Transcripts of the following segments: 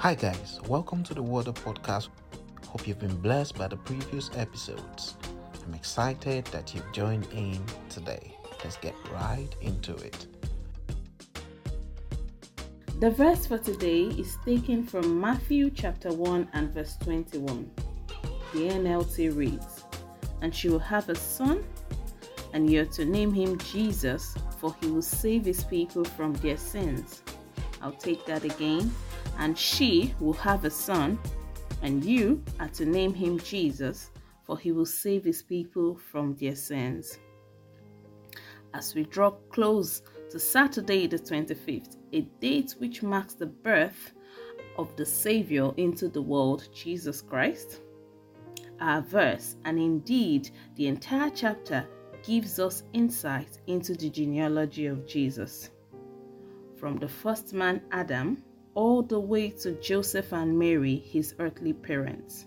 Hi, guys, welcome to the Water Podcast. Hope you've been blessed by the previous episodes. I'm excited that you've joined in today. Let's get right into it. The verse for today is taken from Matthew chapter 1 and verse 21. The NLT reads, And she will have a son, and you're to name him Jesus, for he will save his people from their sins. I'll take that again. And she will have a son, and you are to name him Jesus, for he will save his people from their sins. As we draw close to Saturday, the 25th, a date which marks the birth of the Savior into the world, Jesus Christ, our verse, and indeed the entire chapter, gives us insight into the genealogy of Jesus. From the first man, Adam, all the way to Joseph and Mary, his earthly parents.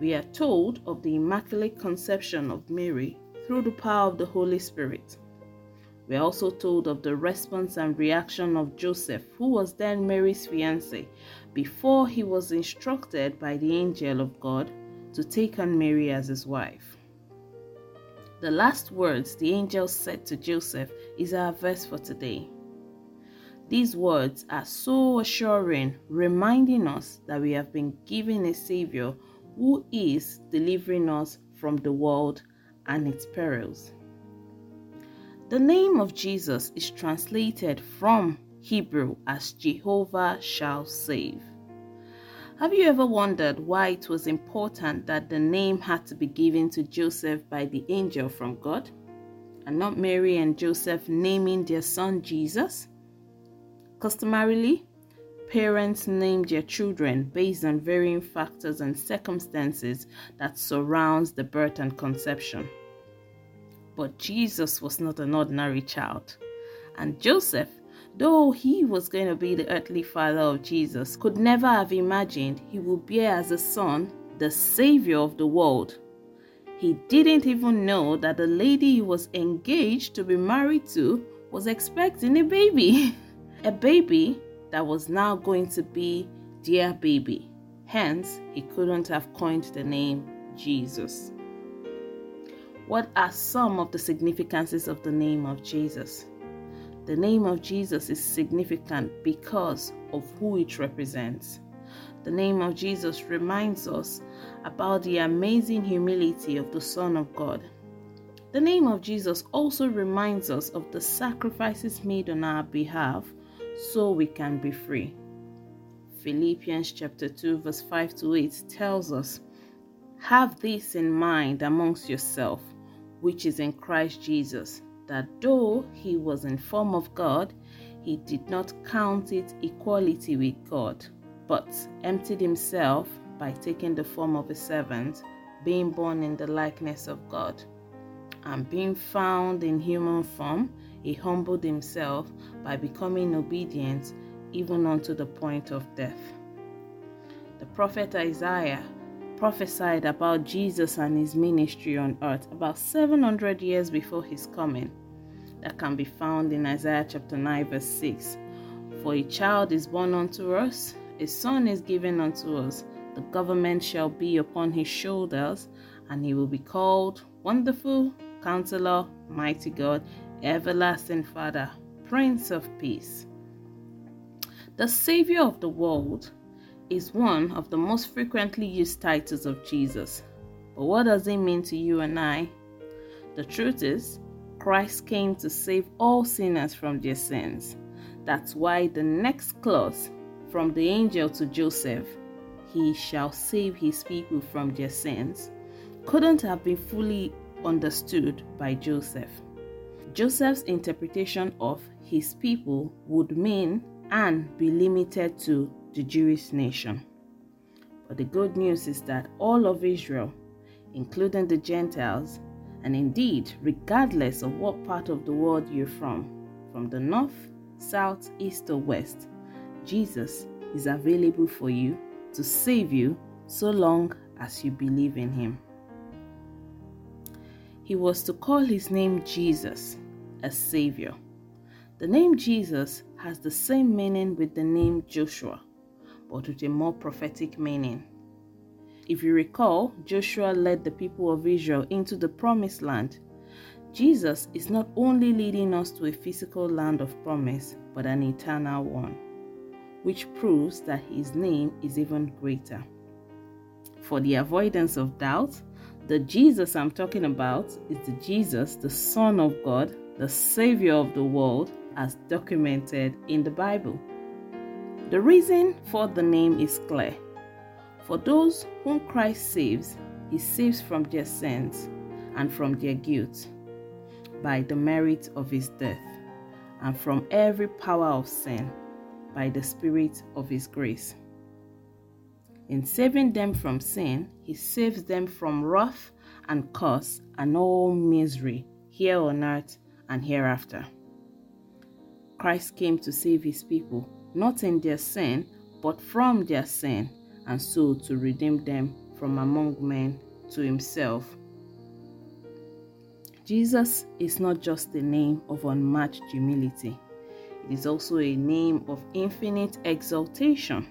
We are told of the Immaculate Conception of Mary through the power of the Holy Spirit. We are also told of the response and reaction of Joseph, who was then Mary's fiance, before he was instructed by the angel of God to take on Mary as his wife. The last words the angel said to Joseph is our verse for today. These words are so assuring, reminding us that we have been given a Savior who is delivering us from the world and its perils. The name of Jesus is translated from Hebrew as Jehovah shall save. Have you ever wondered why it was important that the name had to be given to Joseph by the angel from God and not Mary and Joseph naming their son Jesus? Customarily, parents name their children based on varying factors and circumstances that surrounds the birth and conception. But Jesus was not an ordinary child. And Joseph, though he was going to be the earthly father of Jesus, could never have imagined he would bear as a son the Savior of the world. He didn't even know that the lady he was engaged to be married to was expecting a baby. a baby that was now going to be their baby. Hence, he couldn't have coined the name Jesus. What are some of the significances of the name of Jesus? The name of Jesus is significant because of who it represents. The name of Jesus reminds us about the amazing humility of the Son of God. The name of Jesus also reminds us of the sacrifices made on our behalf so we can be free. Philippians chapter 2 verse 5 to 8 tells us, "Have this in mind amongst yourself, which is in Christ Jesus, that though he was in form of God, he did not count it equality with God, but emptied himself by taking the form of a servant, being born in the likeness of God. And being found in human form, he humbled himself by becoming obedient even unto the point of death. The prophet Isaiah prophesied about Jesus and his ministry on earth about 700 years before his coming. That can be found in Isaiah chapter 9, verse 6. For a child is born unto us, a son is given unto us, the government shall be upon his shoulders, and he will be called Wonderful, Counselor, Mighty God, Everlasting Father, Prince of Peace. The Savior of the world is one of the most frequently used titles of Jesus. But what does it mean to you and I? The truth is, Christ came to save all sinners from their sins. That's why the next clause from the angel to Joseph, he shall save his people from their sins, couldn't have been fully understood by Joseph. Joseph's interpretation of his people would mean and be limited to the Jewish nation. But the good news is that all of Israel, including the Gentiles, and indeed, regardless of what part of the world you're from, from the north, south, east, or west, Jesus is available for you to save you so long as you believe in Him. He was to call his name Jesus, a Savior. The name Jesus has the same meaning with the name Joshua but with a more prophetic meaning. If you recall, Joshua led the people of Israel into the promised land. Jesus is not only leading us to a physical land of promise, but an eternal one, which proves that his name is even greater. For the avoidance of doubt, the Jesus I'm talking about is the Jesus, the Son of God, the Savior of the world, as documented in the Bible. The reason for the name is clear. For those whom Christ saves, he saves from their sins and from their guilt by the merit of his death, and from every power of sin by the Spirit of his grace. In saving them from sin, he saves them from wrath and curse and all misery here on earth and hereafter. Christ came to save his people, not in their sin, but from their sin and so to redeem them from among men to himself. Jesus is not just a name of unmatched humility, it is also a name of infinite exaltation.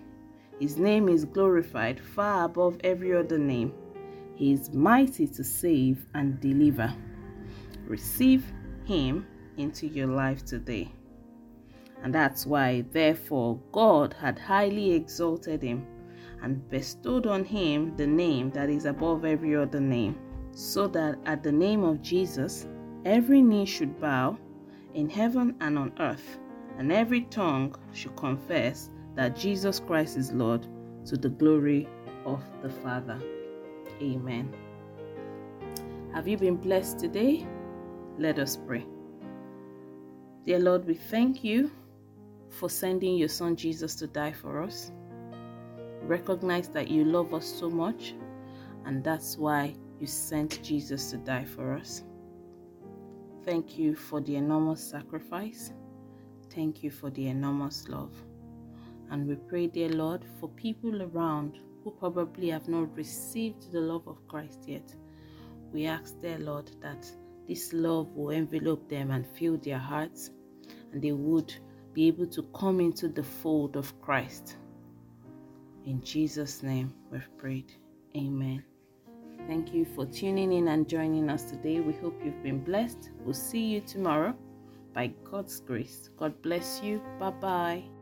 His name is glorified far above every other name. He is mighty to save and deliver. Receive Him into your life today. And that's why, therefore, God had highly exalted Him and bestowed on him the name that is above every other name, so that at the name of Jesus every knee should bow in heaven and on earth, and every tongue should confess that Jesus Christ is Lord to the glory of the Father. Amen. Have you been blessed today? Let us pray. Dear Lord, we thank you for sending your Son Jesus to die for us recognize that you love us so much, and that's why you sent Jesus to die for us. Thank you for the enormous sacrifice. Thank you for the enormous love. And we pray, dear Lord, for people around who probably have not received the love of Christ yet. We ask, dear Lord, that this love will envelop them and fill their hearts, and they would be able to come into the fold of Christ in Jesus' name we've prayed. Amen. Thank you for tuning in and joining us today. We hope you've been blessed. We'll see you tomorrow by God's grace. God bless you. Bye bye.